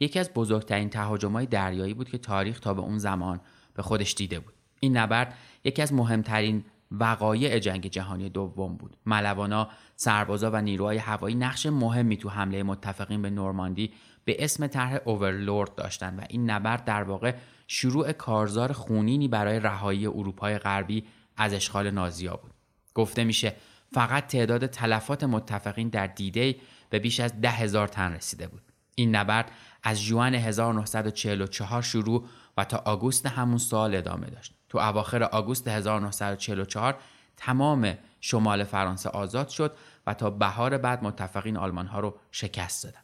یکی از بزرگترین تهاجم‌های دریایی بود که تاریخ تا به اون زمان به خودش دیده بود. این نبرد یکی از مهمترین وقایع جنگ جهانی دوم بود. ملوانا سربازا و نیروهای هوایی نقش مهمی تو حمله متفقین به نورماندی به اسم طرح اوورلورد داشتند و این نبرد در واقع شروع کارزار خونینی برای رهایی اروپای غربی از اشغال نازیا بود. گفته میشه فقط تعداد تلفات متفقین در دیدی به بیش از ده هزار تن رسیده بود. این نبرد از جوان 1944 شروع و تا آگوست همون سال ادامه داشت. تو اواخر آگوست 1944 تمام شمال فرانسه آزاد شد و تا بهار بعد متفقین آلمان ها رو شکست دادن.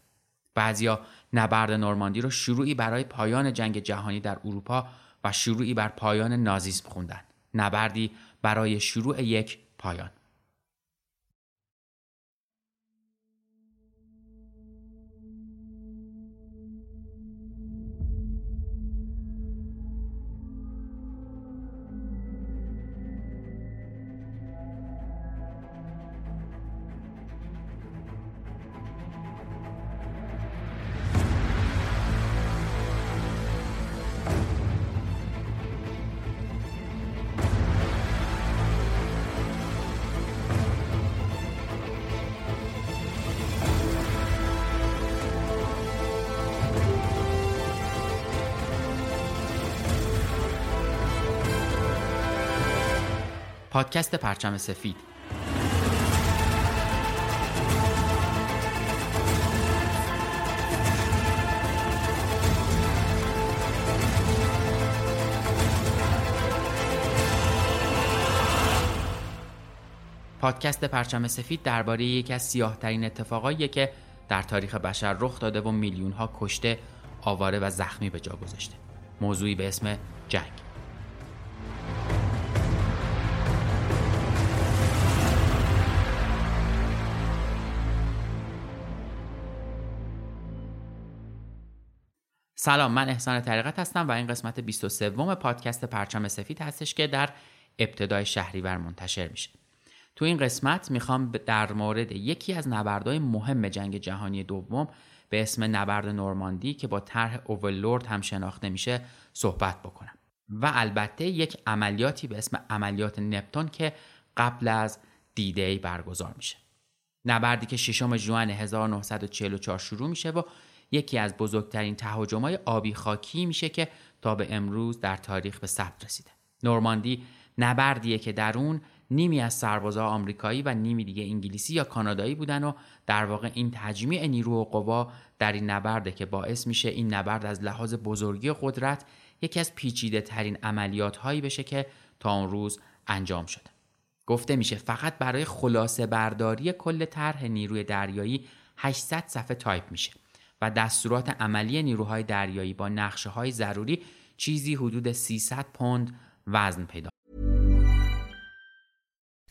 بعضیا نبرد نورماندی رو شروعی برای پایان جنگ جهانی در اروپا و شروعی بر پایان نازیسم خوندن. نبردی برای شروع یک پایان. پادکست پرچم سفید پادکست پرچم سفید درباره یکی از سیاهترین اتفاقایی که در تاریخ بشر رخ داده و میلیون ها کشته، آواره و زخمی به جا گذاشته. موضوعی به اسم جنگ. سلام من احسان طریقت هستم و این قسمت 23 پادکست پرچم سفید هستش که در ابتدای شهریور منتشر میشه. تو این قسمت می‌خوام در مورد یکی از نبردهای مهم جنگ جهانی دوم به اسم نبرد نورماندی که با طرح اوورلورد هم شناخته میشه صحبت بکنم. و البته یک عملیاتی به اسم عملیات نپتون که قبل از دیدی برگزار میشه. نبردی که ششم ژوئن 1944 شروع میشه و یکی از بزرگترین های آبی خاکی میشه که تا به امروز در تاریخ به ثبت رسیده. نورماندی نبردیه که در اون نیمی از سربازا آمریکایی و نیمی دیگه انگلیسی یا کانادایی بودن و در واقع این تجمیع نیرو و قوا در این نبرده که باعث میشه این نبرد از لحاظ بزرگی قدرت یکی از پیچیده ترین عملیات هایی بشه که تا اون روز انجام شده. گفته میشه فقط برای خلاصه برداری کل طرح نیروی دریایی 800 صفحه تایپ میشه و دستورات عملی نیروهای دریایی با نقشه های ضروری چیزی حدود 300 پوند وزن پیدا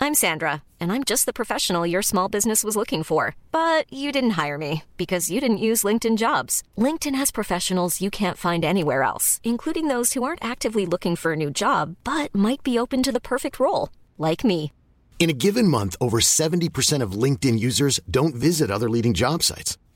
I'm Sandra, and I'm just the professional your small business was looking for. But you didn't hire me because you didn't use LinkedIn jobs. LinkedIn has professionals you can't find anywhere else, including those who aren't actively looking for a new job but might be open to the perfect role, like me. In a given month, over 70% of LinkedIn users don't visit other leading job sites.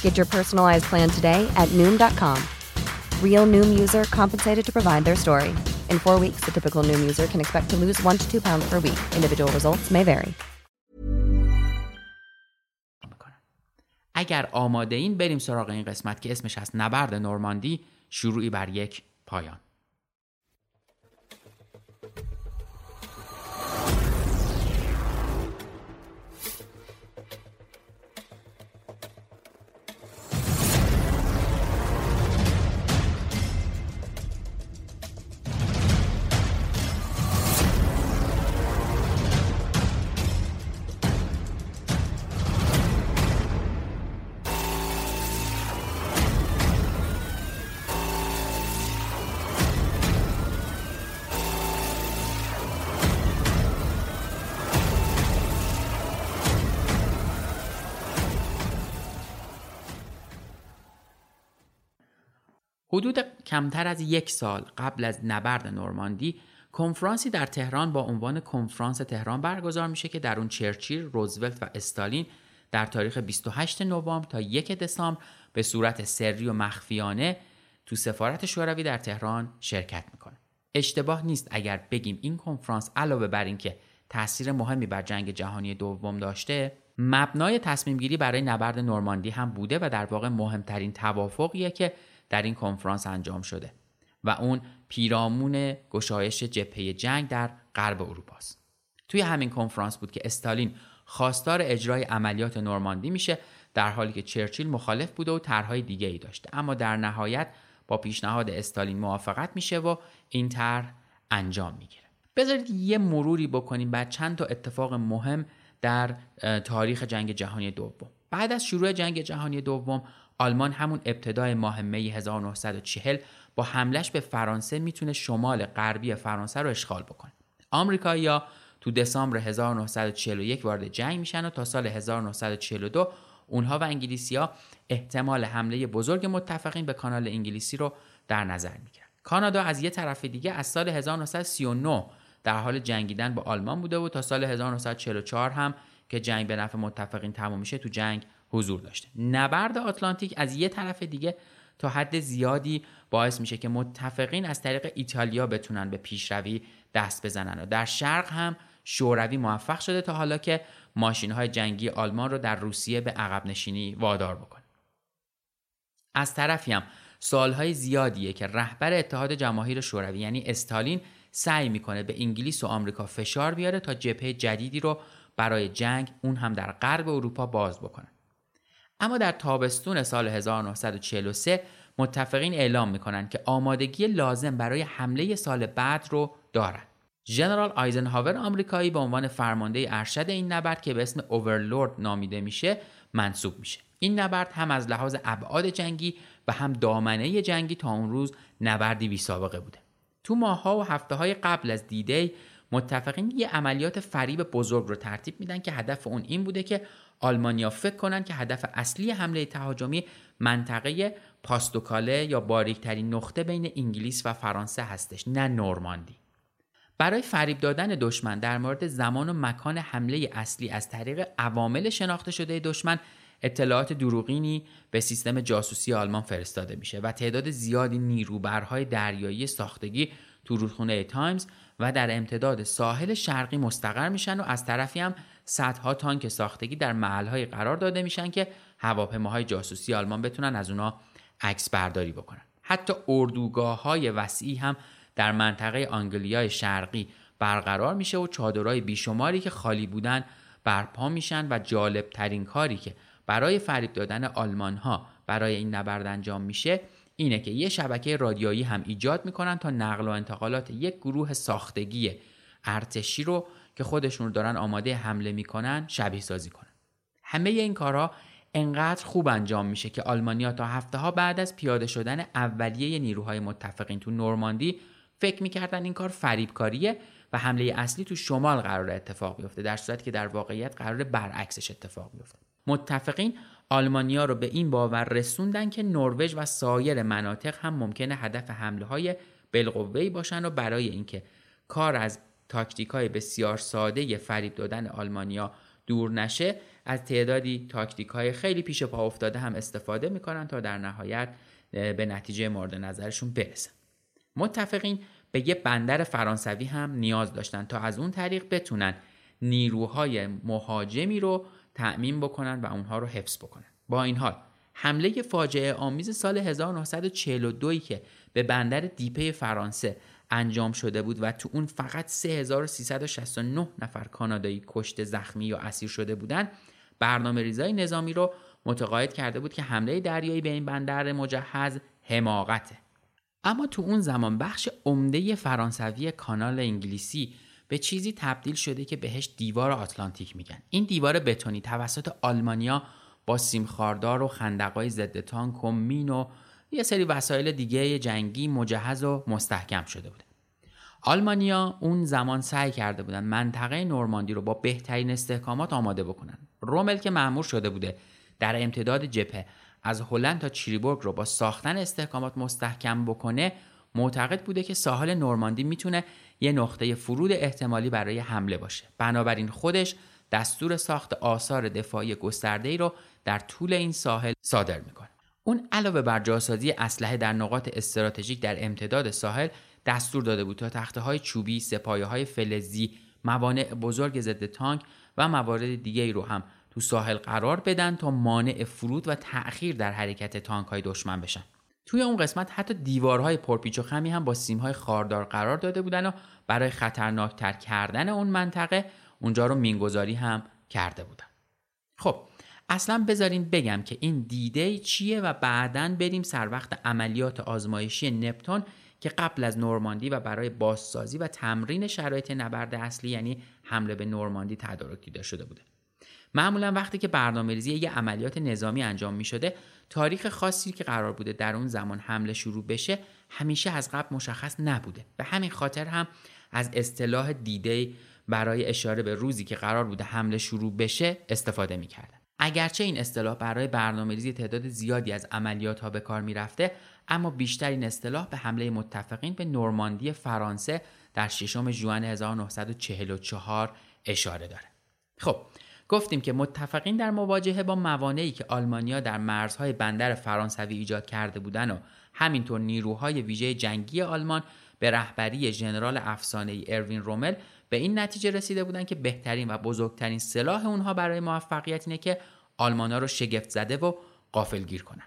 Get your personalized plan today at noom.com. Real noom user compensated to provide their story. In four weeks, the typical noom user can expect to lose one to two pounds per week. Individual results may vary. اگر آماده این بریم سراغ این قسمت که اسمش از نبرد نورماندی شروعی بر یک پایان حدود کمتر از یک سال قبل از نبرد نورماندی کنفرانسی در تهران با عنوان کنفرانس تهران برگزار میشه که در اون چرچیل، روزولت و استالین در تاریخ 28 نوامبر تا 1 دسامبر به صورت سری و مخفیانه تو سفارت شوروی در تهران شرکت می‌کنه. اشتباه نیست اگر بگیم این کنفرانس علاوه بر اینکه تاثیر مهمی بر جنگ جهانی دوم داشته مبنای تصمیم گیری برای نبرد نورماندی هم بوده و در واقع مهمترین توافقیه که در این کنفرانس انجام شده و اون پیرامون گشایش جبهه جنگ در غرب اروپا است. توی همین کنفرانس بود که استالین خواستار اجرای عملیات نورماندی میشه در حالی که چرچیل مخالف بوده و طرحهای دیگه ای داشته. اما در نهایت با پیشنهاد استالین موافقت میشه و این طرح انجام می‌گیره. بذارید یه مروری بکنیم بعد چند تا اتفاق مهم در تاریخ جنگ جهانی دوم. بعد از شروع جنگ جهانی دوم آلمان همون ابتدای ماه می 1940 با حملش به فرانسه می‌تونه شمال غربی فرانسه رو اشغال بکنه. آمریکایی‌ها تو دسامبر 1941 وارد جنگ میشن و تا سال 1942 اونها و انگلیسی ها احتمال حمله بزرگ متفقین به کانال انگلیسی رو در نظر می‌گیرن. کانادا از یه طرف دیگه از سال 1939 در حال جنگیدن با آلمان بوده و تا سال 1944 هم که جنگ به نفع متفقین تموم میشه تو جنگ حضور داشته. نبرد آتلانتیک از یه طرف دیگه تا حد زیادی باعث میشه که متفقین از طریق ایتالیا بتونن به پیشروی دست بزنن. و در شرق هم شوروی موفق شده تا حالا که ماشین های جنگی آلمان رو در روسیه به عقب نشینی وادار بکنه. از طرفی هم سالهای زیادیه که رهبر اتحاد جماهیر شوروی یعنی استالین سعی می‌کنه به انگلیس و آمریکا فشار بیاره تا جبهه جدیدی رو برای جنگ اون هم در غرب اروپا باز بکنه. اما در تابستون سال 1943 متفقین اعلام می‌کنند که آمادگی لازم برای حمله سال بعد رو دارند. ژنرال آیزنهاور آمریکایی به عنوان فرمانده ارشد این نبرد که به اسم اوورلورد نامیده میشه منصوب میشه. این نبرد هم از لحاظ ابعاد جنگی و هم دامنه جنگی تا اون روز نبردی بی سابقه بوده. تو ماهها و هفته های قبل از دیدی متفقین یه عملیات فریب بزرگ رو ترتیب میدن که هدف اون این بوده که آلمانیا فکر کنند که هدف اصلی حمله تهاجمی منطقه پاستوکاله یا باریکترین نقطه بین انگلیس و فرانسه هستش نه نورماندی. برای فریب دادن دشمن در مورد زمان و مکان حمله اصلی از طریق عوامل شناخته شده دشمن اطلاعات دروغینی به سیستم جاسوسی آلمان فرستاده میشه و تعداد زیادی نیروبرهای دریایی ساختگی تو رودخونه تایمز و در امتداد ساحل شرقی مستقر میشن و از طرفی هم صدها تانک ساختگی در محلهای قرار داده میشن که هواپیماهای جاسوسی آلمان بتونن از اونا عکس برداری بکنن. حتی اردوگاه های وسیعی هم در منطقه آنگلیای شرقی برقرار میشه و چادرهای بیشماری که خالی بودن برپا میشن و جالب ترین کاری که برای فریب دادن آلمان ها برای این نبرد انجام میشه اینه که یه شبکه رادیویی هم ایجاد می‌کنن تا نقل و انتقالات یک گروه ساختگی ارتشی رو که خودشون دارن آماده حمله می‌کنن شبیه سازی کنن. همه این کارها انقدر خوب انجام میشه که آلمانیا تا هفته ها بعد از پیاده شدن اولیه نیروهای متفقین تو نورماندی فکر می‌کردن این کار فریبکاریه و حمله اصلی تو شمال قرار اتفاق بیفته در صورتی که در واقعیت قرار برعکسش اتفاق بیفته. متفقین آلمانیا رو به این باور رسوندن که نروژ و سایر مناطق هم ممکنه هدف حمله های باشن و برای اینکه کار از تاکتیک های بسیار ساده فریب دادن آلمانیا دور نشه از تعدادی تاکتیک های خیلی پیش پا افتاده هم استفاده می‌کنن تا در نهایت به نتیجه مورد نظرشون برسن. متفقین به یه بندر فرانسوی هم نیاز داشتن تا از اون طریق بتونن نیروهای مهاجمی رو تأمین بکنن و اونها رو حفظ بکنن. با این حال حمله فاجعه آمیز سال 1942 که به بندر دیپه فرانسه انجام شده بود و تو اون فقط 3369 نفر کانادایی کشته زخمی یا اسیر شده بودند برنامه ریزای نظامی رو متقاعد کرده بود که حمله دریایی به این بندر مجهز حماقته. اما تو اون زمان بخش عمده فرانسوی کانال انگلیسی به چیزی تبدیل شده که بهش دیوار آتلانتیک میگن. این دیوار بتونی توسط آلمانیا با سیمخاردار و خندقای ضد تانک و مین و یه سری وسایل دیگه جنگی مجهز و مستحکم شده بوده. آلمانیا اون زمان سعی کرده بودن منطقه نورماندی رو با بهترین استحکامات آماده بکنن. رومل که معمور شده بوده در امتداد جپه از هلند تا چریبورگ رو با ساختن استحکامات مستحکم بکنه معتقد بوده که ساحل نورماندی می‌تونه یه نقطه فرود احتمالی برای حمله باشه. بنابراین خودش دستور ساخت آثار دفاعی گسترده ای رو در طول این ساحل صادر می‌کنه. اون علاوه بر جاسازی اسلحه در نقاط استراتژیک در امتداد ساحل دستور داده بود تا تخته های چوبی، سپایه های فلزی، موانع بزرگ ضد تانک و موارد دیگه ای رو هم تو ساحل قرار بدن تا مانع فرود و تأخیر در حرکت تانک های دشمن بشن. توی اون قسمت حتی دیوارهای پرپیچ و خمی هم با سیمهای خاردار قرار داده بودن و برای خطرناکتر کردن اون منطقه اونجا رو مینگذاری هم کرده بودن. خب اصلا بذارین بگم که این دیده چیه و بعدا بریم سر وقت عملیات آزمایشی نپتون که قبل از نورماندی و برای بازسازی و تمرین شرایط نبرد اصلی یعنی حمله به نورماندی تدارک دیده شده بوده. معمولا وقتی که برنامه ریزی یه عملیات نظامی انجام می شده تاریخ خاصی که قرار بوده در اون زمان حمله شروع بشه همیشه از قبل مشخص نبوده. به همین خاطر هم از اصطلاح دیده برای اشاره به روزی که قرار بوده حمله شروع بشه استفاده می‌کردن. اگرچه این اصطلاح برای برنامه‌ریزی تعداد زیادی از عملیات ها به کار می‌رفته اما بیشتر این اصطلاح به حمله متفقین به نورماندی فرانسه در ششم ژوئن 1944 اشاره داره. خب گفتیم که متفقین در مواجهه با موانعی که آلمانیا در مرزهای بندر فرانسوی ایجاد کرده بودند و همینطور نیروهای ویژه جنگی آلمان به رهبری ژنرال افسانه اروین رومل به این نتیجه رسیده بودند که بهترین و بزرگترین سلاح اونها برای موفقیت اینه که آلمانا رو شگفت زده و قافلگیر کنن.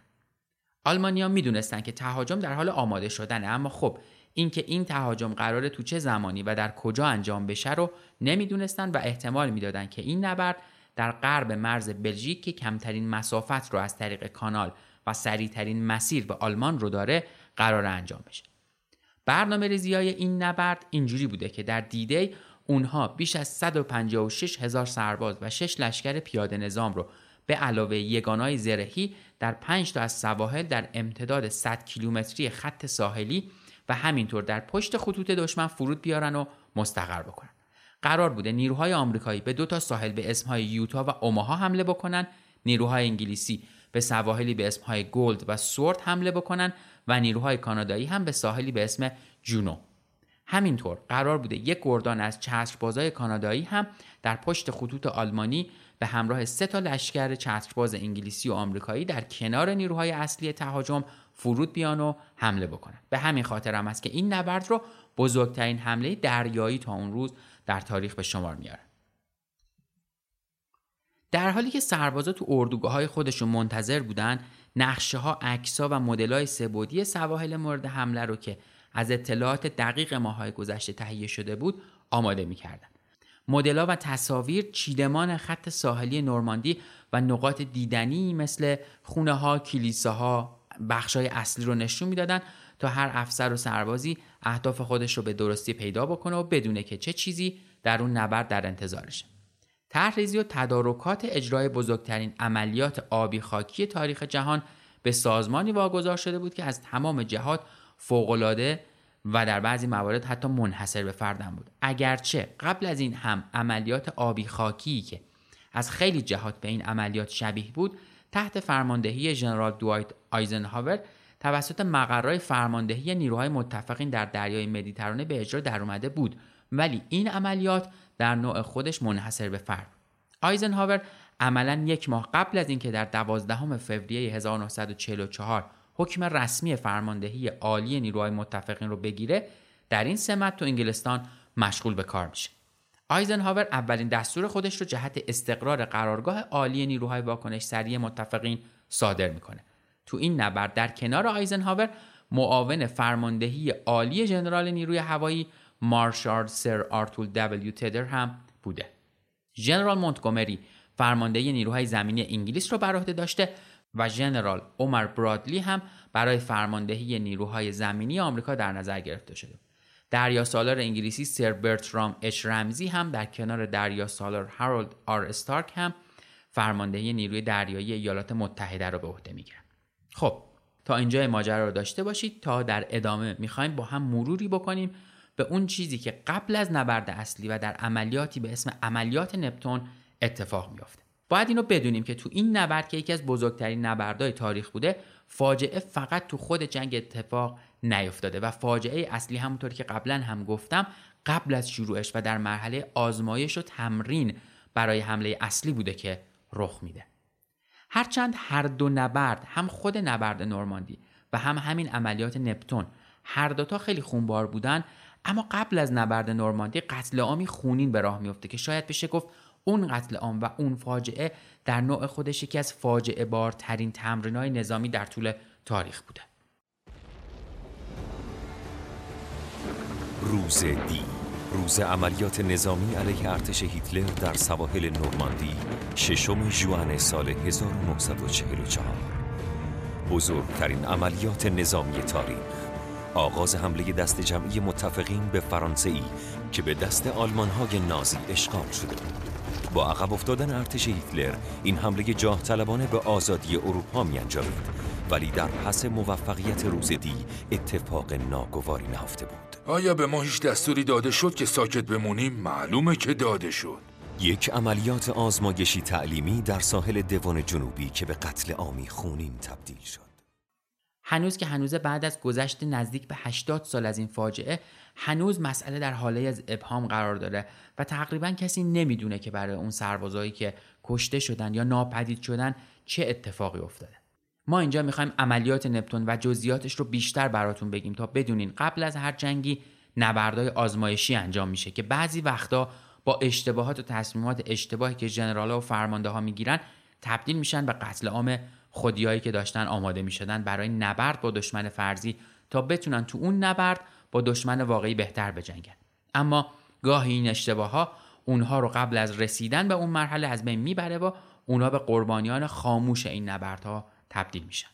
آلمانیا می‌دونستند که تهاجم در حال آماده شدنه اما خب اینکه این تهاجم قراره تو چه زمانی و در کجا انجام بشه رو نمی‌دونستند و احتمال می‌دادن که این نبرد در غرب مرز بلژیک که کمترین مسافت رو از طریق کانال و سریعترین مسیر به آلمان رو داره قرار انجام بشه. برنامه ریزی های این نبرد اینجوری بوده که در دیدی اونها بیش از 156 هزار سرباز و 6 لشکر پیاده نظام رو به علاوه یگانای زرهی در 5 تا از سواحل در امتداد 100 کیلومتری خط ساحلی و همینطور در پشت خطوط دشمن فرود بیارن و مستقر بکنن. قرار بوده نیروهای آمریکایی به دو تا ساحل به اسمهای یوتا و اوماها حمله بکنن، نیروهای انگلیسی به سواحلی به اسمهای گلد و سورت حمله بکنن و نیروهای کانادایی هم به ساحلی به اسم جونو همینطور قرار بوده یک گردان از چتربازای کانادایی هم در پشت خطوط آلمانی به همراه سه تا لشکر چترباز انگلیسی و آمریکایی در کنار نیروهای اصلی تهاجم فرود بیان و حمله بکنن به همین خاطر هم است که این نبرد رو بزرگترین حمله دریایی تا اون روز در تاریخ به شمار میاره. در حالی که سربازا تو اردوگاه های خودشون منتظر بودن نقشه ها عکس و مدل های سبودی سواحل مورد حمله رو که از اطلاعات دقیق ماهای گذشته تهیه شده بود آماده می‌کردن مدل‌ها و تصاویر چیدمان خط ساحلی نورماندی و نقاط دیدنی مثل خونه ها، کلیساها، بخشای اصلی رو نشون می‌دادن تا هر افسر و سربازی اهداف خودش رو به درستی پیدا بکنه و بدونه که چه چیزی در اون نبرد در انتظارشه. طرحریزی و تدارکات اجرای بزرگترین عملیات آبی خاکی تاریخ جهان به سازمانی واگذار شده بود که از تمام جهات فوقالعاده و در بعضی موارد حتی منحصر به فردن بود. اگرچه قبل از این هم عملیات آبی خاکی که از خیلی جهات به این عملیات شبیه بود تحت فرماندهی ژنرال دوایت آیزنهاور توسط مقرهای فرماندهی نیروهای متفقین در دریای مدیترانه به اجرا در اومده بود. ولی این عملیات در نوع خودش منحصر به فرد آیزنهاور عملا یک ماه قبل از اینکه در دوازدهم فوریه 1944 حکم رسمی فرماندهی عالی نیروهای متفقین رو بگیره در این سمت تو انگلستان مشغول به کار میشه. آیزنهاور اولین دستور خودش رو جهت استقرار قرارگاه عالی نیروهای واکنش سریع متفقین صادر می‌کنه. تو این نبرد در کنار آیزنهاور معاون فرماندهی عالی ژنرال نیروی هوایی مارشال سر آرتور دبلیو تدر هم بوده. ژنرال مونتگومری فرماندهی نیروهای زمینی انگلیس رو بر داشته و ژنرال عمر برادلی هم برای فرماندهی نیروهای زمینی آمریکا در نظر گرفته شده. دریا سالار انگلیسی سر برترام اچ رمزی هم در کنار دریا سالار هارولد آر استارک هم فرماندهی نیروی دریایی ایالات متحده رو به عهده می‌گیرن. خب تا اینجا ماجرا رو داشته باشید تا در ادامه می‌خوایم با هم مروری بکنیم به اون چیزی که قبل از نبرد اصلی و در عملیاتی به اسم عملیات نپتون اتفاق میافته. باید اینو بدونیم که تو این نبرد که یکی از بزرگترین نبردهای تاریخ بوده فاجعه فقط تو خود جنگ اتفاق نیفتاده و فاجعه اصلی همونطور که قبلا هم گفتم قبل از شروعش و در مرحله آزمایش و تمرین برای حمله اصلی بوده که رخ میده. هرچند هر دو نبرد هم خود نبرد نورماندی و هم همین عملیات نپتون هر دوتا خیلی خونبار بودن اما قبل از نبرد نورماندی قتل عامی خونین به راه میفته که شاید بشه گفت اون قتل عام و اون فاجعه در نوع خودش یکی از فاجعه بارترین تمرینای نظامی در طول تاریخ بوده. روز دی. روز عملیات نظامی علیه ارتش هیتلر در سواحل نورماندی ششم جوان سال 1944 بزرگترین عملیات نظامی تاریخ. آغاز حمله دست جمعی متفقین به فرانسه که به دست آلمان های نازی اشغال شده بود. با عقب افتادن ارتش هیتلر این حمله جاه طلبانه به آزادی اروپا می انجامید ولی در پس موفقیت روز دی اتفاق ناگواری نهفته بود. آیا به ما هیچ دستوری داده شد که ساکت بمونیم؟ معلومه که داده شد. یک عملیات آزمایشی تعلیمی در ساحل دوان جنوبی که به قتل عامی خونین تبدیل شد. هنوز که هنوز بعد از گذشت نزدیک به 80 سال از این فاجعه هنوز مسئله در حاله از ابهام قرار داره و تقریبا کسی نمی‌دونه که برای اون سربازایی که کشته شدن یا ناپدید شدن چه اتفاقی افتاده. ما اینجا می‌خوایم عملیات نپتون و جزئیاتش رو بیشتر براتون بگیم تا بدونین قبل از هر جنگی نبردهای آزمایشی انجام میشه که بعضی وقتا با اشتباهات و تصمیمات اشتباهی که ژنرالها و فرمانده ها می‌گیرن تبدیل میشن به قتل عام خودیایی که داشتن آماده می‌شدن برای نبرد با دشمن فرضی تا بتونن تو اون نبرد با دشمن واقعی بهتر بجنگن. اما گاهی این اشتباه ها اونها رو قبل از رسیدن به اون مرحله از بین می‌بره و اونها به قربانیان خاموش این نبردها تبدیل میشن.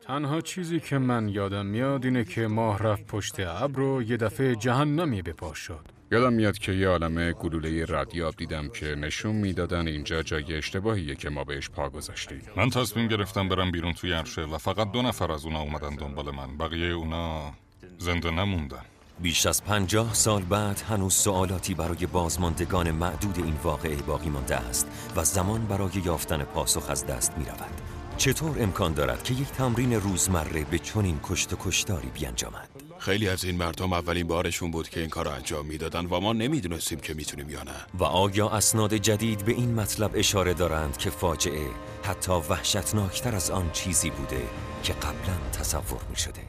تنها چیزی که من یادم میاد اینه که ماه رفت پشت ابر و یه دفعه جهنمی به پا شد یادم میاد که یه عالمه گلوله ردیاب دیدم که نشون می‌دادن اینجا جای اشتباهیه که ما بهش پا گذاشتیم. من تصمیم گرفتم برم بیرون توی عرشه و فقط دو نفر از اونا اومدن دنبال من. بقیه اونا زنده نموندن بیش از پنجاه سال بعد هنوز سوالاتی برای بازماندگان معدود این واقعه باقی مانده است و زمان برای یافتن پاسخ از دست می رود. چطور امکان دارد که یک تمرین روزمره به چنین کشت و کشتاری بیانجامد؟ خیلی از این مردم اولین بارشون بود که این کار رو انجام می‌دادن و ما نمی‌دونستیم که می‌تونیم یا نه و آیا اسناد جدید به این مطلب اشاره دارند که فاجعه حتی وحشتناکتر از آن چیزی بوده که قبلا تصور می شده؟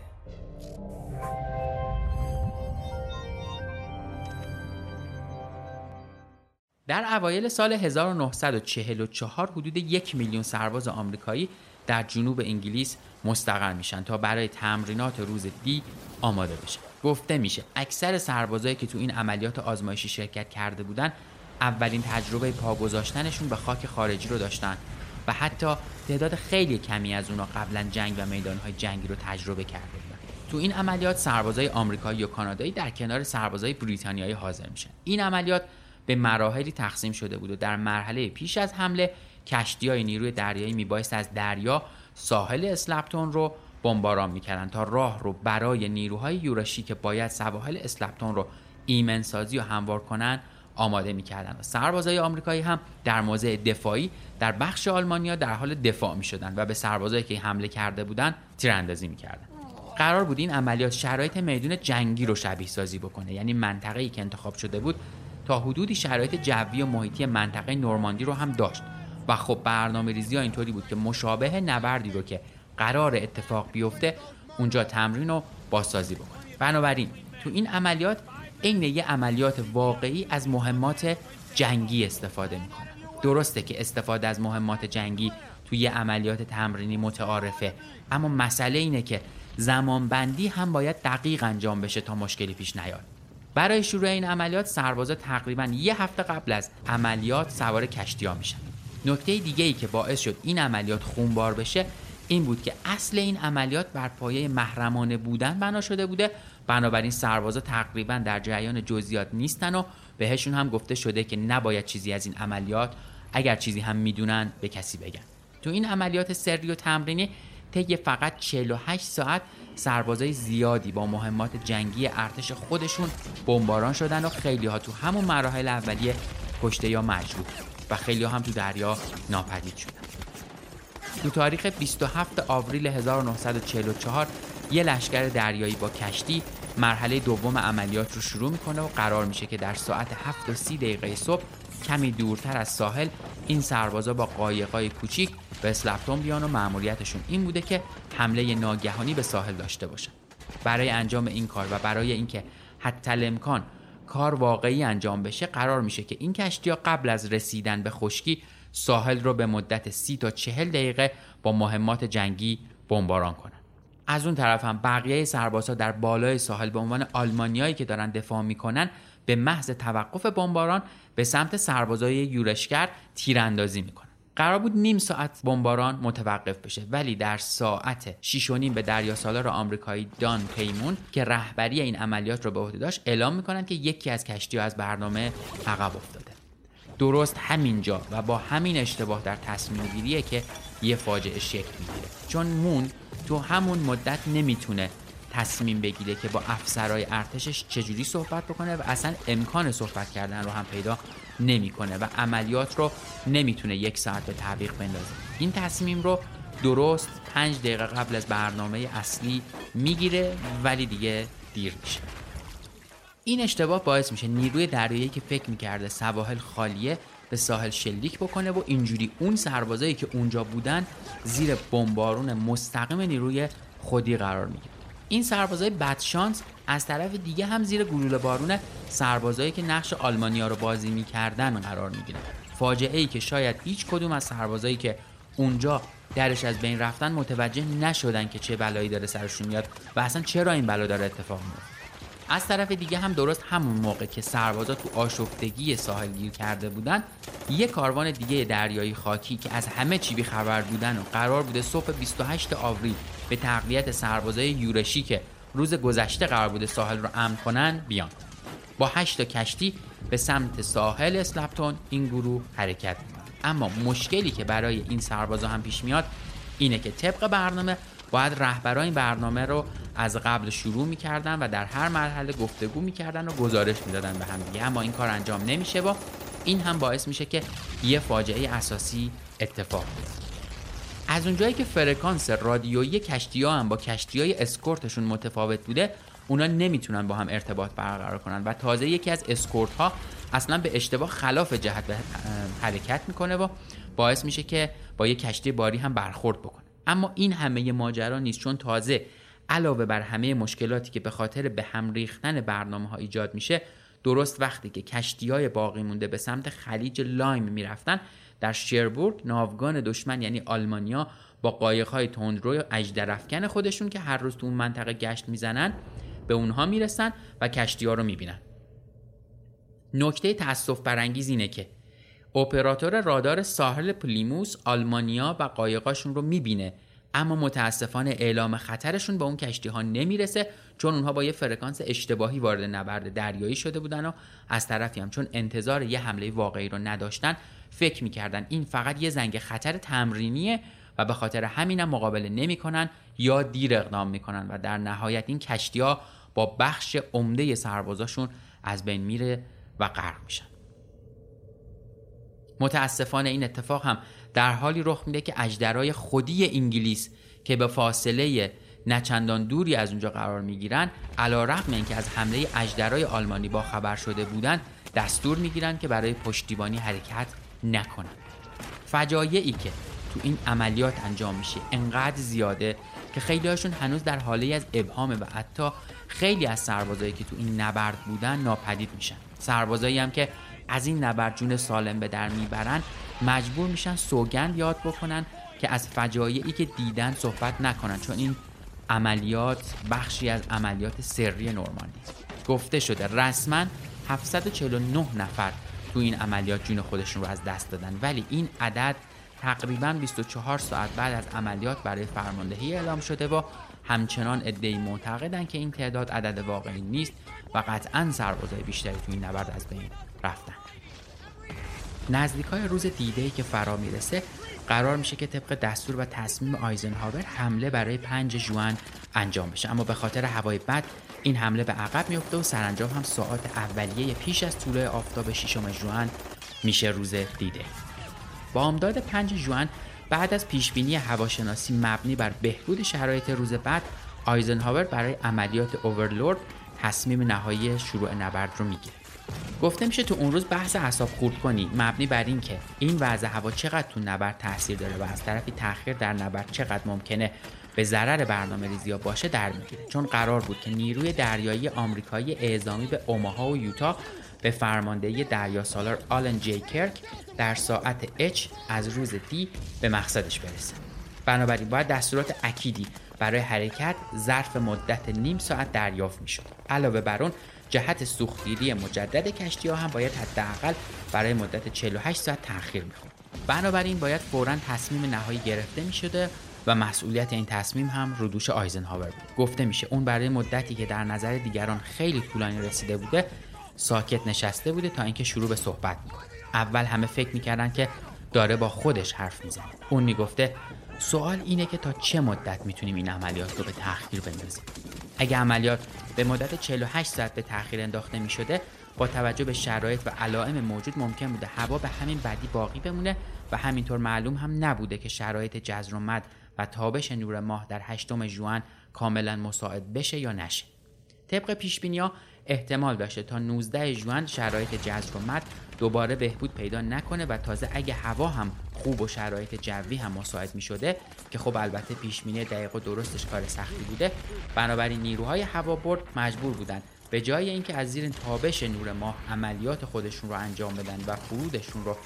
در اوایل سال 1944 حدود یک میلیون سرباز آمریکایی در جنوب انگلیس مستقر میشن تا برای تمرینات روز دی آماده بشن گفته میشه اکثر سربازایی که تو این عملیات آزمایشی شرکت کرده بودن اولین تجربه پا گذاشتنشون به خاک خارجی رو داشتن و حتی تعداد خیلی کمی از اونا قبلا جنگ و میدانهای جنگی رو تجربه کرده بودن. تو این عملیات سربازای آمریکایی و کانادایی در کنار سربازای بریتانیایی حاضر میشن. این عملیات به مراحلی تقسیم شده بود و در مرحله پیش از حمله کشتی های نیروی دریایی میبایست از دریا ساحل اسلپتون رو بمباران می‌کردن تا راه رو برای نیروهای یورشی که باید سواحل اسلپتون رو ایمنسازی و هموار کنن آماده می‌کردن. و سربازای آمریکایی هم در موضع دفاعی در بخش آلمانیا در حال دفاع می‌شدن و به سربازایی که حمله کرده بودن تیراندازی می‌کردن. قرار بود این عملیات شرایط میدون جنگی رو شبیه سازی بکنه یعنی منطقه‌ای که انتخاب شده بود تا حدودی شرایط جوی و محیطی منطقه نورماندی رو هم داشت و خب برنامه ریزی ها اینطوری بود که مشابه نبردی رو که قرار اتفاق بیفته اونجا تمرین و بازسازی بکنه. بنابراین تو این عملیات عین یه عملیات واقعی از مهمات جنگی استفاده می‌کنن درسته که استفاده از مهمات جنگی توی عملیات تمرینی متعارفه اما مسئله اینه که زمانبندی هم باید دقیق انجام بشه تا مشکلی پیش نیاد. برای شروع این عملیات سربازا تقریبا یه هفته قبل از عملیات سوار کشتی ها میشن. نکته دیگه ای که باعث شد این عملیات خونبار بشه این بود که اصل این عملیات بر پایه محرمانه بودن بنا شده بوده. بنابراین سربازا تقریبا در جریان جزئیات نیستن و بهشون هم گفته شده که نباید چیزی از این عملیات اگر چیزی هم می‌دونن به کسی بگن. تو این عملیات سری و تمرینی طی فقط 48 ساعت سربازای زیادی با مهمات جنگی ارتش خودشون بمباران شدن و خیلی ها تو همون مراحل اولیه کشته یا مجروح و خیلی ها هم تو دریا ناپدید شدن. تو تاریخ 27 آوریل 1944 یه لشکر دریایی با کشتی مرحله دوم عملیات رو شروع می‌کنه و قرار میشه که در ساعت 7 و 30 دقیقه صبح کمی دورتر از ساحل این سربازا با قایقای کوچیک به اسلپتون بیان و مأموریتشون این بوده که حمله ناگهانی به ساحل داشته باشن. برای انجام این کار و برای اینکه حتی الامکان کار واقعی انجام بشه قرار میشه که این کشتی ها قبل از رسیدن به خشکی ساحل رو به مدت سی تا چهل دقیقه با مهمات جنگی بمباران کنن. از اون طرف هم بقیه سربازها در بالای ساحل به عنوان آلمانیایی که دارن دفاع می‌کنن به محض توقف بمباران به سمت سربازای یورشگر تیراندازی می‌کنن. قرار بود نیم ساعت بمباران متوقف بشه ولی در ساعت 6 و نیم به دریا سالار آمریکایی دان پیمون که رهبری این عملیات رو به عهده داشت اعلام می‌کنن که یکی از کشتی از برنامه عقب افتاده. درست همینجا و با همین اشتباه در تصمیم گیریه که یه فاجعه شکل می‌گیره. چون مون تو همون مدت نمی‌تونه تصمیم بگیره که با افسرهای ارتشش چجوری صحبت بکنه و اصلا امکان صحبت کردن رو هم پیدا نمی‌کنه و عملیات رو نمی‌تونه یک ساعت به تعویق بندازه. این تصمیم رو درست پنج دقیقه قبل از برنامه اصلی می‌گیره ولی دیگه دیر میشه. این اشتباه باعث میشه نیروی دریایی که فکر می‌کرده سواحل خالیه به ساحل شلیک بکنه و اینجوری اون سربازایی که اونجا بودن زیر بمبارون مستقیم نیروی خودی قرار می‌گیره. این سربازای بدشانس از طرف دیگه هم زیر گلوله بارون سربازایی که نقش آلمانیا رو بازی می‌کردن قرار می‌گیرن. فاجعه ای که شاید هیچ کدوم از سربازایی که اونجا درش از بین رفتن متوجه نشدن که چه بلایی داره سرشون میاد و اصلا چرا این بلا داره اتفاق میفته از طرف دیگه هم درست همون موقع که سربازا تو آشفتگی ساحل گیر کرده بودن یه کاروان دیگه دریایی خاکی که از همه چی خبر بودن و قرار بوده صبح 28 آوریل به تقویت سربازای یورشی که روز گذشته قرار بوده ساحل رو امن کنن بیان. با 8 تا کشتی به سمت ساحل اسلپتون این گروه حرکت می‌کنن. اما مشکلی که برای این سربازا هم پیش میاد اینه که طبق برنامه باید رهبران این برنامه رو از قبل شروع می‌کردن و در هر مرحله گفتگو می‌کردن و گزارش می‌دادن به هم دیگه. اما این کار انجام نمیشه و این هم باعث میشه که یه فاجعه اساسی اتفاق بیفته. از اونجایی که فرکانس رادیویی کشتی ها هم با کشتی های اسکورتشون متفاوت بوده اونا نمی‌تونن با هم ارتباط برقرار کنن و تازه یکی از اسکورت ها اصلا به اشتباه خلاف جهت حرکت می‌کنه و باعث میشه که با یه کشتی باری هم برخورد بکنه. اما این همه ماجرا نیست چون تازه علاوه بر همه مشکلاتی که به خاطر به هم ریختن برنامه ها ایجاد میشه درست وقتی که کشتی های باقی مونده به سمت خلیج لایم می‌رفتن در شیربورگ ناوگان دشمن یعنی آلمانیا با قایق‌های تندرو اجدرافکن خودشون که هر روز تو اون منطقه گشت می‌زنن به اونها می‌رسن و کشتی ها رو می‌بینن. نکته تاسف برانگیز اینه که اپراتور رادار ساحل پلیموس آلمانیا و قایقاشون رو می‌بینه اما متاسفانه اعلام خطرشون به اون کشتی ها نمی‌رسه چون اونها با یه فرکانس اشتباهی وارد نبرد دریایی شده بودن و از طرفی هم چون انتظار یه حمله واقعی رو نداشتن فکر می‌کردن این فقط یه زنگ خطر تمرینیه و به خاطر همینم مقابله نمی‌کنن یا دیر اقدام می‌کنن و در نهایت این کشتی ها با بخش عمده سربازاشون از بین میره و غرق میشن. متاسفانه این اتفاق هم در حالی رخ میده که اجدرای خودی انگلیس که به فاصله نچندان دوری از اونجا قرار می‌گیرن علا رقم اینکه از حمله اجدرای آلمانی با خبر شده بودن دستور می‌گیرن که برای پشتیبانی حرکت نکنن فجایعی که تو این عملیات انجام میشه انقدر زیاده که خیلی هاشون هنوز در حاله از ابهامه و حتی خیلی از سربازایی که تو این نبرد بودن ناپدید میشن. سربازایی هم که از این نبرد جون سالم به در می‌برن مجبور میشن سوگند یاد بکنن که از فجایعی که دیدن صحبت نکنن چون این عملیات بخشی از عملیات سری نورماندی گفته شده رسما 749 نفر تو این عملیات جون خودشون رو از دست دادن. ولی این عدد تقریبا 24 ساعت بعد از عملیات برای فرماندهی اعلام شده و همچنان ادعی معتقدن که این تعداد عدد واقعی نیست و قطعا سربازای بیشتری تو این نبرد از بین رفتن. نزدیک های روز دیده که فرا می‌رسه قرار میشه که طبق دستور و تصمیم آیزنهاور حمله برای پنج جوان انجام بشه. اما به خاطر هوای بد این حمله به عقب میفته و سرانجام هم ساعات اولیه پیش از طلوع آفتاب ششم جوان میشه روز دیده. با امداد پنج جوان بعد از پیشبینی هواشناسی مبنی بر بهبود شرایط روز بعد آیزنهاور برای عملیات اوورلورد تصمیم نهایی شروع نبرد رو می‌گیره. گفته میشه تو اون روز بحث حساب خورد کنی مبنی بر اینکه این وضع هوا چقدر تو نبرد تاثیر داره و از طرفی تاخیر در نبرد چقدر ممکنه. به ضرر برنامه ریزی باشه در می‌گیره چون قرار بود که نیروی دریایی آمریکایی اعزامی به اوماها و یوتا به فرماندهی دریا سالار آلن جی کرک در ساعت H از روز دی به مقصدش برسه. بنابراین باید دستورات اکیدی برای حرکت ظرف مدت نیم ساعت دریافت می‌شد. علاوه بر اون جهت سوختگیری مجدد کشتی ها هم باید حداقل برای مدت 48 ساعت تاخیر می‌خورد. بنابراین باید فورا تصمیم نهایی گرفته می‌شده و مسئولیت این تصمیم هم رو دوش آیزنهاور بود. گفته میشه اون برای مدتی که در نظر دیگران خیلی طولانی رسیده بوده ساکت نشسته بوده تا اینکه شروع به صحبت می‌کنه. اول همه فکر می‌کردن که داره با خودش حرف می‌زنه. اون می‌گفته سوال اینه که تا چه مدت می‌تونیم این عملیات رو به تأخیر بندازیم؟ اگه عملیات به مدت 48 ساعت به تأخیر انداخته می‌شده با توجه به شرایط و علائم موجود ممکن بوده هوا به همین بدی باقی بمونه و همینطور معلوم هم نبوده که شرایط جزر و مد و تابش نور ماه در هشتم جوان کاملا مساعد بشه یا نشه. طبق پیش احتمال داشته تا 19 جوان شرایط جزر و مد دوباره بهبود پیدا نکنه و تازه اگه هوا هم خوب و شرایط جوی هم مساعد می شده که خب البته پیشبینی دقیق و درستش کار سختی بوده بنابراین نیروهای هوابرد مجبور بودن به جای اینکه از زیر تابش نور ماه عملیات خودشون رو انجام بدن و فرودشون رو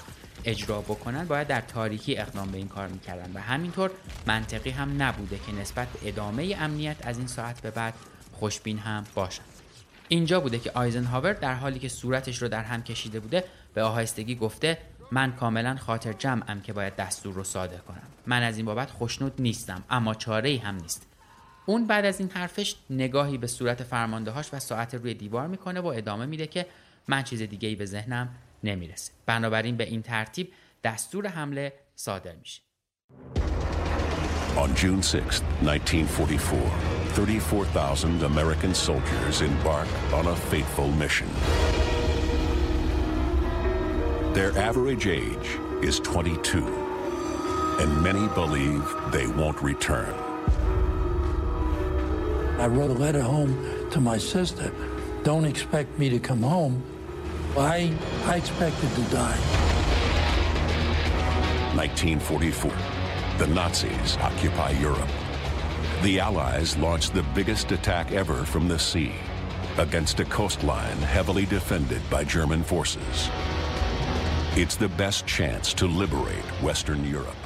اجرا بکنن باید در تاریکی اقدام به این کار می‌کردن و همینطور منطقی هم نبوده که نسبت به ادامه امنیت از این ساعت به بعد خوشبین هم باشن. اینجا بوده که آیزنهاور در حالی که صورتش رو در هم کشیده بوده به آهستگی گفته من کاملا خاطر جمعم که باید دستور رو صادر کنم. من از این بابت خوشنود نیستم اما چاره ای هم نیست. اون بعد از این حرفش نگاهی به صورت فرماندهاش و ساعت روی دیوار می‌کنه و ادامه میده که من چیز دیگه ای به ذهنم نمیرسه بنابراین به این ترتیب دستور حمله صادر میشه On June 6, 1944, 34,000 American soldiers embark on a fateful mission. Their average age is 22, and many believe they won't return. I wrote a letter home to my sister. Don't expect me to come home. I, I expected to die. 1944. The Nazis occupy Europe. The Allies launch the biggest attack ever from the sea against a coastline heavily defended by German forces. It's the best chance to liberate Western Europe.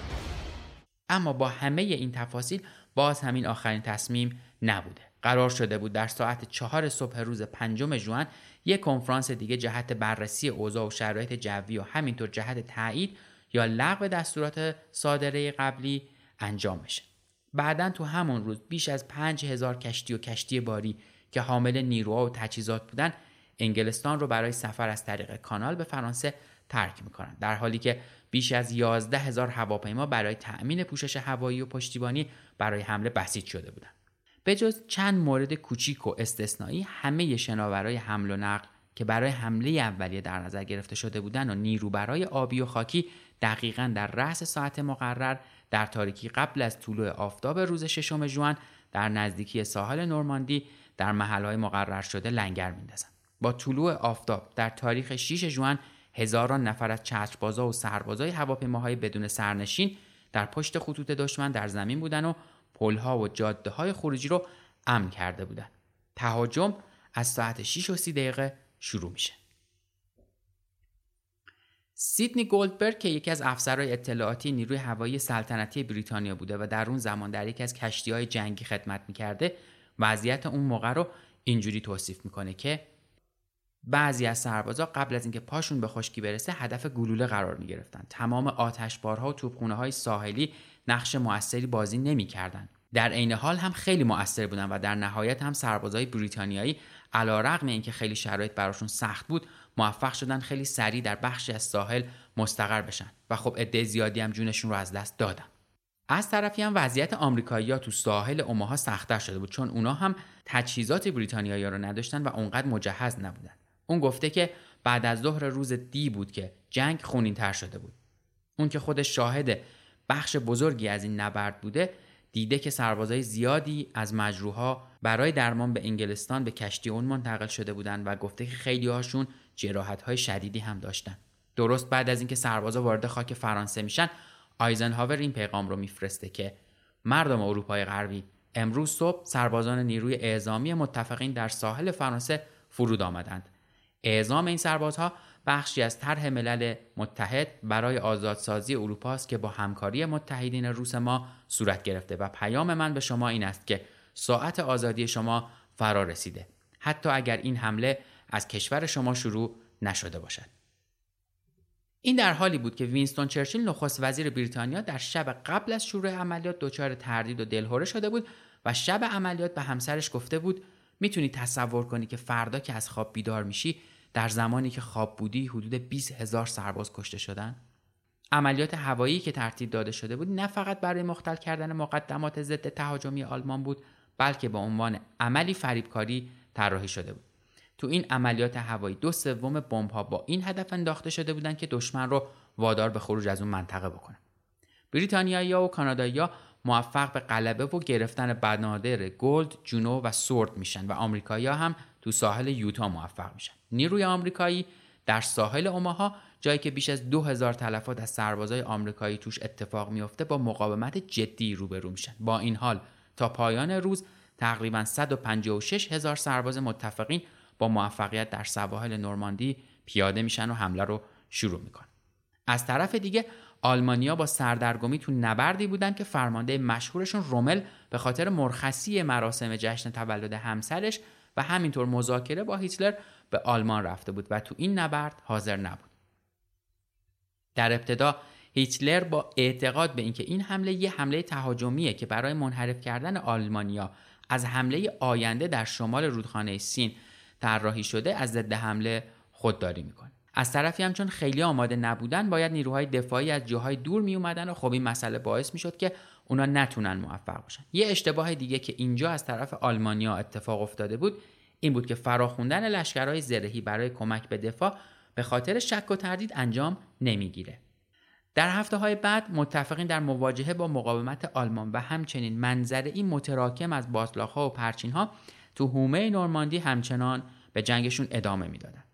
اما با همه این تفاصیل باز همین آخرین تصمیم نبوده. قرار شده بود در ساعت چهار صبح روز پنجم جوان یک کنفرانس دیگه جهت بررسی اوضاع و شرایط جوی و همینطور جهت تایید یا لغو دستورات صادره قبلی انجام بشه. بعدا تو همون روز بیش از پنج هزار کشتی و کشتی باری که حامل نیروها و تجهیزات بودن انگلستان رو برای سفر از طریق کانال به فرانسه ترک می‌کنن در حالی که بیش از 11 هزار هواپیما برای تأمین پوشش هوایی و پشتیبانی برای حمله بسیج شده بودند. به جز چند مورد کوچیک و استثنایی همه شناورای حمل و نقل که برای حمله اولیه در نظر گرفته شده بودند و نیرو برای آبی و خاکی دقیقا در رأس ساعت مقرر در تاریکی قبل از طلوع آفتاب روز ششم جوان در نزدیکی ساحل نورماندی در محلهای مقرر شده لنگر میندازند. با طلوع آفتاب در تاریخ 6 جوان هزاران نفر از چتربازا و سربازای هواپیماهای بدون سرنشین در پشت خطوط دشمن در زمین بودن و پلها و جاده های خروجی رو امن کرده بودند. تهاجم از ساعت 6 و 30 دقیقه شروع میشه. سیدنی گولدبرگ که یکی از افسرهای اطلاعاتی نیروی هوایی سلطنتی بریتانیا بوده و در اون زمان در یکی از کشتی های جنگی خدمت می‌کرده وضعیت اون موقع رو اینجوری توصیف می‌کنه که بعضی از سربازا قبل از اینکه پاشون به خشکی برسه هدف گلوله قرار می گرفتن. تمام آتشبارها و توپخونه های ساحلی نقش موثری بازی نمی‌کردند. در عین حال هم خیلی موثر بودن و در نهایت هم سربازای بریتانیایی علیرغم اینکه خیلی شرایط براشون سخت بود موفق شدن خیلی سریع در بخشی از ساحل مستقر بشن. و خب عده زیادی هم جونشون رو از دست دادن. از طرفی هم وضعیت آمریکایی‌ها تو ساحل اوماها سختتر شده بود چون اونا هم تجهیزات بریتانیایی رو نداشتن و اونقدر مجهز نبودن. اون گفته که بعد از ظهر روز دی بود که جنگ خونینتر شده بود. اون که خودش شاهد بخش بزرگی از این نبرد بوده دیده که سربازای زیادی از مجروحها برای درمان به انگلستان به کشتی اون منتقل شده بودند و گفته که خیلی هاشون جراحت های شدیدی هم داشتن. درست بعد از اینکه سربازا وارد خاک فرانسه میشن آیزنهاور این پیغام رو میفرسته که مردم اروپای غربی امروز صبح سربازان نیروی اعزامی متفقین در ساحل فرانسه فرود آمدند. اعزام این سربازها بخشی از طرح ملل متحد برای آزادسازی اروپا است که با همکاری متحدین روس ما صورت گرفته و پیام من به شما این است که ساعت آزادی شما فرا رسیده. حتی اگر این حمله از کشور شما شروع نشده باشد. این در حالی بود که وینستون چرچیل نخست وزیر بریتانیا در شب قبل از شروع عملیات دچار تردید و دلهوره شده بود و شب عملیات به همسرش گفته بود می‌تونی تصور کنی که فردا که از خواب بیدار میشی در زمانی که خواب بودی حدود 20 هزار سرباز کشته شدن. عملیات هوایی که ترتیب داده شده بود نه فقط برای مختل کردن مقدمات ضد تهاجمی آلمان بود بلکه به عنوان عملی فریبکاری طراحی شده بود. تو این عملیات هوایی دو سوم ها با این هدف انداخته شده بودند که دشمن رو وادار به خروج از اون منطقه بکنن. بریتانیایی‌ها و کانادایی‌ها موفق به غلبه و گرفتن بنادر گلد، جونو و سورد میشن و آمریکایی‌ها هم تو ساحل یوتا موفق میشن. نیروی آمریکایی در ساحل اوماها جایی که بیش از 2000 تلفات از سربازای آمریکایی توش اتفاق میفته با مقاومت جدی روبرو میشن. با این حال تا پایان روز تقریبا 156 هزار سرباز متفقین با موفقیت در سواحل نورماندی پیاده میشن و حمله رو شروع می‌کنن. از طرف دیگه آلمانیا با سردرگمی تو نبردی بودن که فرمانده مشهورشون رومل به خاطر مرخصی مراسم جشن تولد همسرش و همینطور مذاکره با هیتلر به آلمان رفته بود و تو این نبرد حاضر نبود. در ابتدا هیتلر با اعتقاد به اینکه این حمله یه حمله تهاجمیه که برای منحرف کردن آلمانیا از حمله آینده در شمال رودخانه سین طراحی شده از ضد حمله خودداری می‌کنه. از طرفی هم چون خیلی آماده نبودن باید نیروهای دفاعی از جاهای دور می اومدن و خب این مسئله باعث می‌شد که اونا نتونن موفق باشن. یه اشتباه دیگه که اینجا از طرف آلمانیا اتفاق افتاده بود این بود که فراخوندن لشکرهای زرهی برای کمک به دفاع به خاطر شک و تردید انجام نمی‌گیره. در هفته های بعد متفقین در مواجهه با مقاومت آلمان و همچنین منظره این متراکم از باطلاق ها و پرچین ها تو هومه نورماندی همچنان به جنگشون ادامه می‌دادن.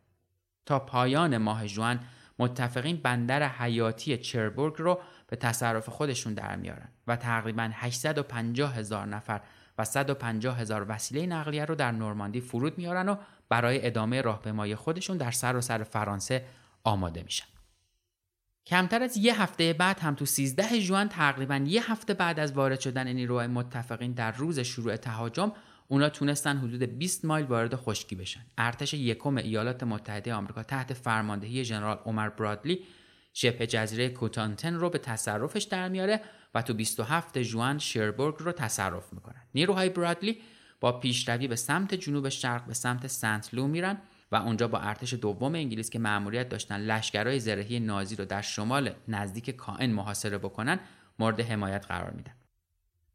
تا پایان ماه جوان متفقین بندر حیاتی چربورگ رو به تصرف خودشون در میارن و تقریبا 850 هزار نفر و 150 هزار وسیله نقلیه رو در نورماندی فرود میارن و برای ادامه راهپیمایی خودشون در سر و سر فرانسه آماده میشن. کمتر از یه هفته بعد هم تو 13 جوان تقریبا یه هفته بعد از وارد شدن نیروهای متفقین در روز شروع تهاجم اونا تونستن حدود 20 مایل وارد خشکی بشن. ارتش یکم ایالات متحده آمریکا تحت فرماندهی ژنرال عمر برادلی شبه جزیره کوتانتن رو به تصرفش در میاره و تو 27 جوان شربورگ رو تصرف می‌کنن. نیروهای برادلی با پیشروی به سمت جنوب شرق به سمت سنت لو میرن و اونجا با ارتش دوم انگلیس که مأموریت داشتن لشکرهای زرهی نازی رو در شمال نزدیک کائن محاصره بکنن مورد حمایت قرار میدن.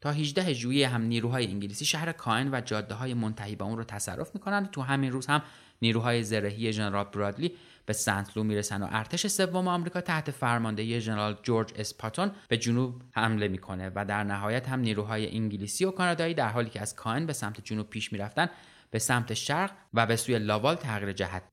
تا 18 ژوئیه هم نیروهای انگلیسی شهر کائن و جاده های منتهی به اون رو تصرف می‌کنند. تو همین روز هم نیروهای زرهی ژنرال برادلی به سنت لو می‌رسن و ارتش سوم آمریکا تحت فرماندهی ژنرال جورج اسپاتون به جنوب حمله می‌کنه و در نهایت هم نیروهای انگلیسی و کانادایی در حالی که از کائن به سمت جنوب پیش می‌رفتن به سمت شرق و به سوی لاوال تغییر جهت.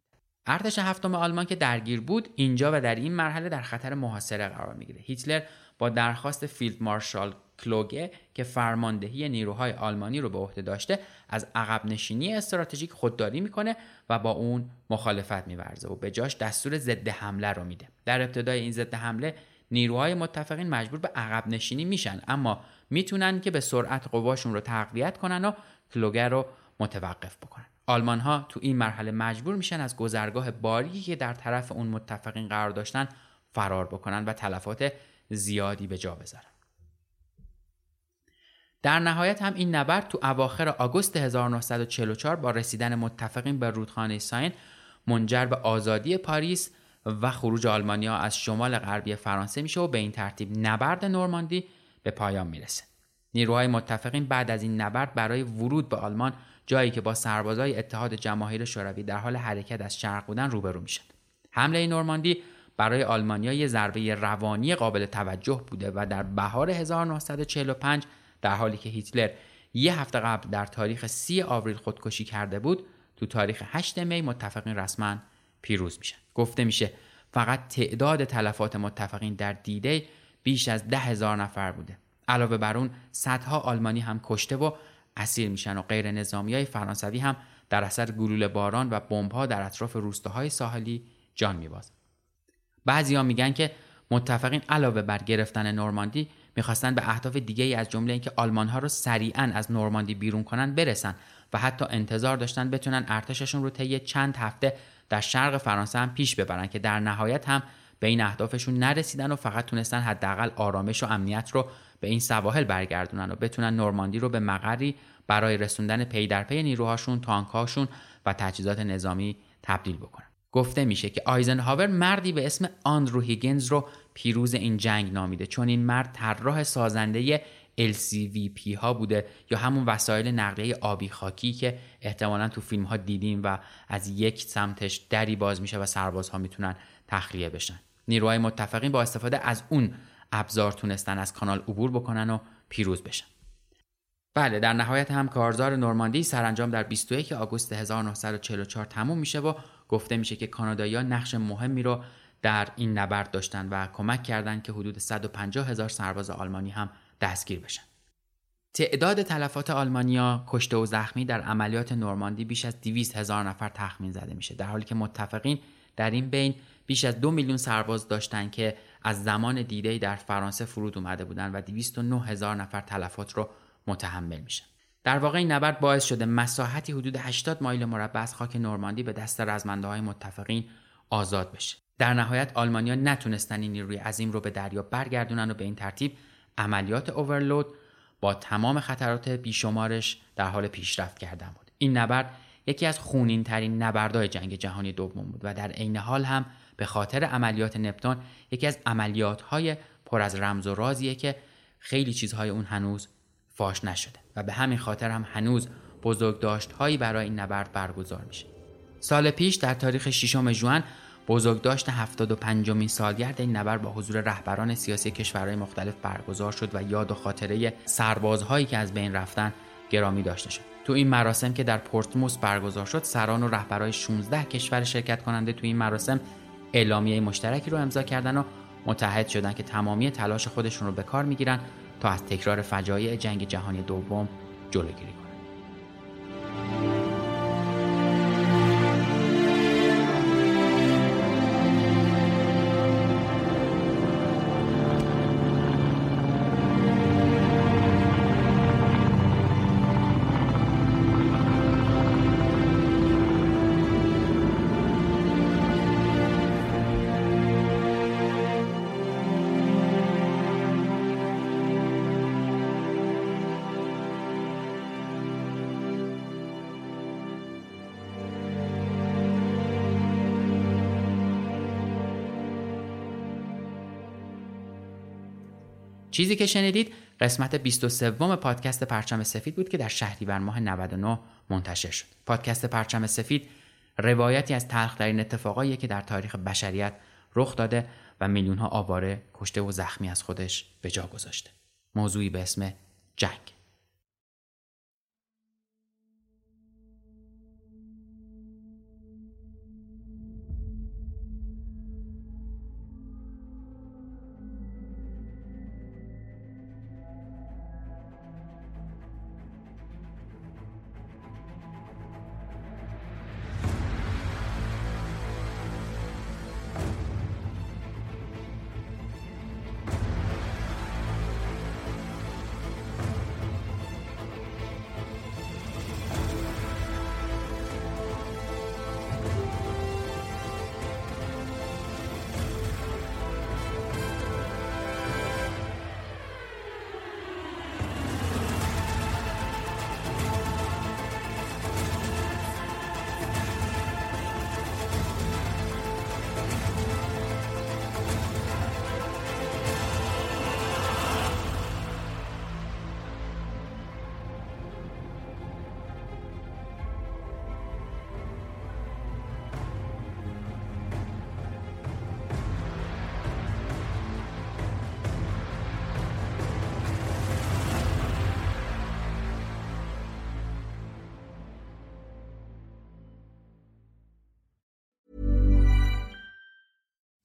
ارتش هفتم آلمان که درگیر بود اینجا و در این مرحله در خطر محاصره قرار می‌گیره. هیتلر با درخواست فیلد مارشال کلوگه که فرماندهی نیروهای آلمانی رو به عهده داشته از عقب نشینی استراتژیک خودداری می‌کنه و با اون مخالفت میورزه و به جاش دستور ضد حمله رو میده. در ابتدای این ضد حمله نیروهای متفقین مجبور به عقب نشینی میشن اما می‌تونن که به سرعت قواشون رو تقویت کنن و کلوگه رو متوقف بکنن. آلمان ها تو این مرحله مجبور میشن از گذرگاه باریکی که در طرف اون متفقین قرار داشتن فرار بکنن و تلفات زیادی به جا بذارن. در نهایت هم این نبرد تو اواخر آگوست 1944 با رسیدن متفقین به رودخانه ساین منجر به آزادی پاریس و خروج آلمانیا از شمال غربی فرانسه میشه و به این ترتیب نبرد نورماندی به پایان می‌رسه. نیروهای متفقین بعد از این نبرد برای ورود به آلمان جایی که با سربازای اتحاد جماهیر شوروی در حال حرکت از شرق بودن روبرو میشن. حمله نورماندی برای آلمانیا یه ضربه روانی قابل توجه بوده و در بهار 1945 در حالی که هیتلر یه هفته قبل در تاریخ 30 آوریل خودکشی کرده بود تو تاریخ 8 می متفقین رسما پیروز میشن. گفته میشه فقط تعداد تلفات متفقین در دیده بیش از ده هزار نفر بوده. علاوه بر اون صدها آلمانی هم کشته و اسیر میشن و غیر نظامی های فرانسوی هم در اثر گلوله باران و بمبها در اطراف روستاهای ساحلی جان میبازن. بعضیا میگن که متفقین علاوه بر گرفتن نورماندی می‌خواستن به اهداف دیگه ای از جمله اینکه آلمان ها رو سریعا از نورماندی بیرون کنن برسن و حتی انتظار داشتن بتونن ارتششون رو طی چند هفته در شرق فرانسه هم پیش ببرن که در نهایت هم به این اهدافشون نرسیدن و فقط تونستن حداقل آرامش و امنیت رو به این سواحل برگردونن و بتونن نورماندی رو به مقری برای رسوندن پی در پی نیروهاشون، تانکهاشون و تجهیزات نظامی تبدیل بکنن. گفته میشه که آیزنهاور مردی به اسم آندرو هیگینز رو پیروز این جنگ نامیده چون این مرد طراح سازنده LCVP ها بوده یا همون وسایل نقلیه آبی خاکی که احتمالا تو فیلم ها دیدیم و از یک سمتش دری باز میشه و سربازها می‌تونن تخلیه بشن. نیروهای متفقین با استفاده از اون ابزار تونستن از کانال عبور بکنن و پیروز بشن. بله در نهایت هم کارزار نورماندی سرانجام در 21 آگوست 1944 تموم میشه و گفته میشه که کانادایی‌ها نقش مهمی رو در این نبرد داشتن و کمک کردند که حدود 150 هزار سرباز آلمانی هم دستگیر بشن. تعداد تلفات آلمانیا کشته و زخمی در عملیات نورماندی بیش از 200 هزار نفر تخمین زده میشه در حالی که متفقین در این بین بیش از دو میلیون سرباز داشتند که از زمان دیده در فرانسه فرود اومده بودند و 209 هزار نفر تلفات رو متحمل میشن. در واقع این نبرد باعث شده مساحتی حدود 80 مایل مربع از خاک نورماندی به دست رزمنده های متفقین آزاد بشه. در نهایت آلمانیا نتونستن این نیروی عظیم رو به دریا برگردونن و به این ترتیب عملیات اوورلود با تمام خطرات بیشمارش در حال پیشرفت کردن بود. این نبرد یکی از خونین ترین نبردهای جنگ جهانی دوم بود و در عین حال هم به خاطر عملیات نپتون یکی از عملیات های پر از رمز و رازیه که خیلی چیزهای اون هنوز فاش نشده و به همین خاطر هم هنوز بزرگداشت هایی برای این نبرد برگزار میشه. سال پیش در تاریخ 6 ژوئن بزرگداشت 75 مین سالگرد این نبرد با حضور رهبران سیاسی کشورهای مختلف برگزار شد و یاد و خاطره سربازهایی که از بین رفتن گرامی داشته شد. تو این مراسم که در پورتموس برگزار شد سران و رهبرای 16 کشور شرکت کننده تو این مراسم اعلامیه مشترکی رو امضا کردن و متحد شدن که تمامی تلاش خودشون رو به کار می‌گیرن تا از تکرار فجایع جنگ جهانی دوم جلوگیری کنند. چیزی که شنیدید قسمت 23 پادکست پرچم سفید بود که در شهریور ماه 99 منتشر شد. پادکست پرچم سفید روایتی از تلخترین اتفاقایی که در تاریخ بشریت رخ داده و میلیون ها آواره کشته و زخمی از خودش به جا گذاشته. موضوعی به اسم جنگ.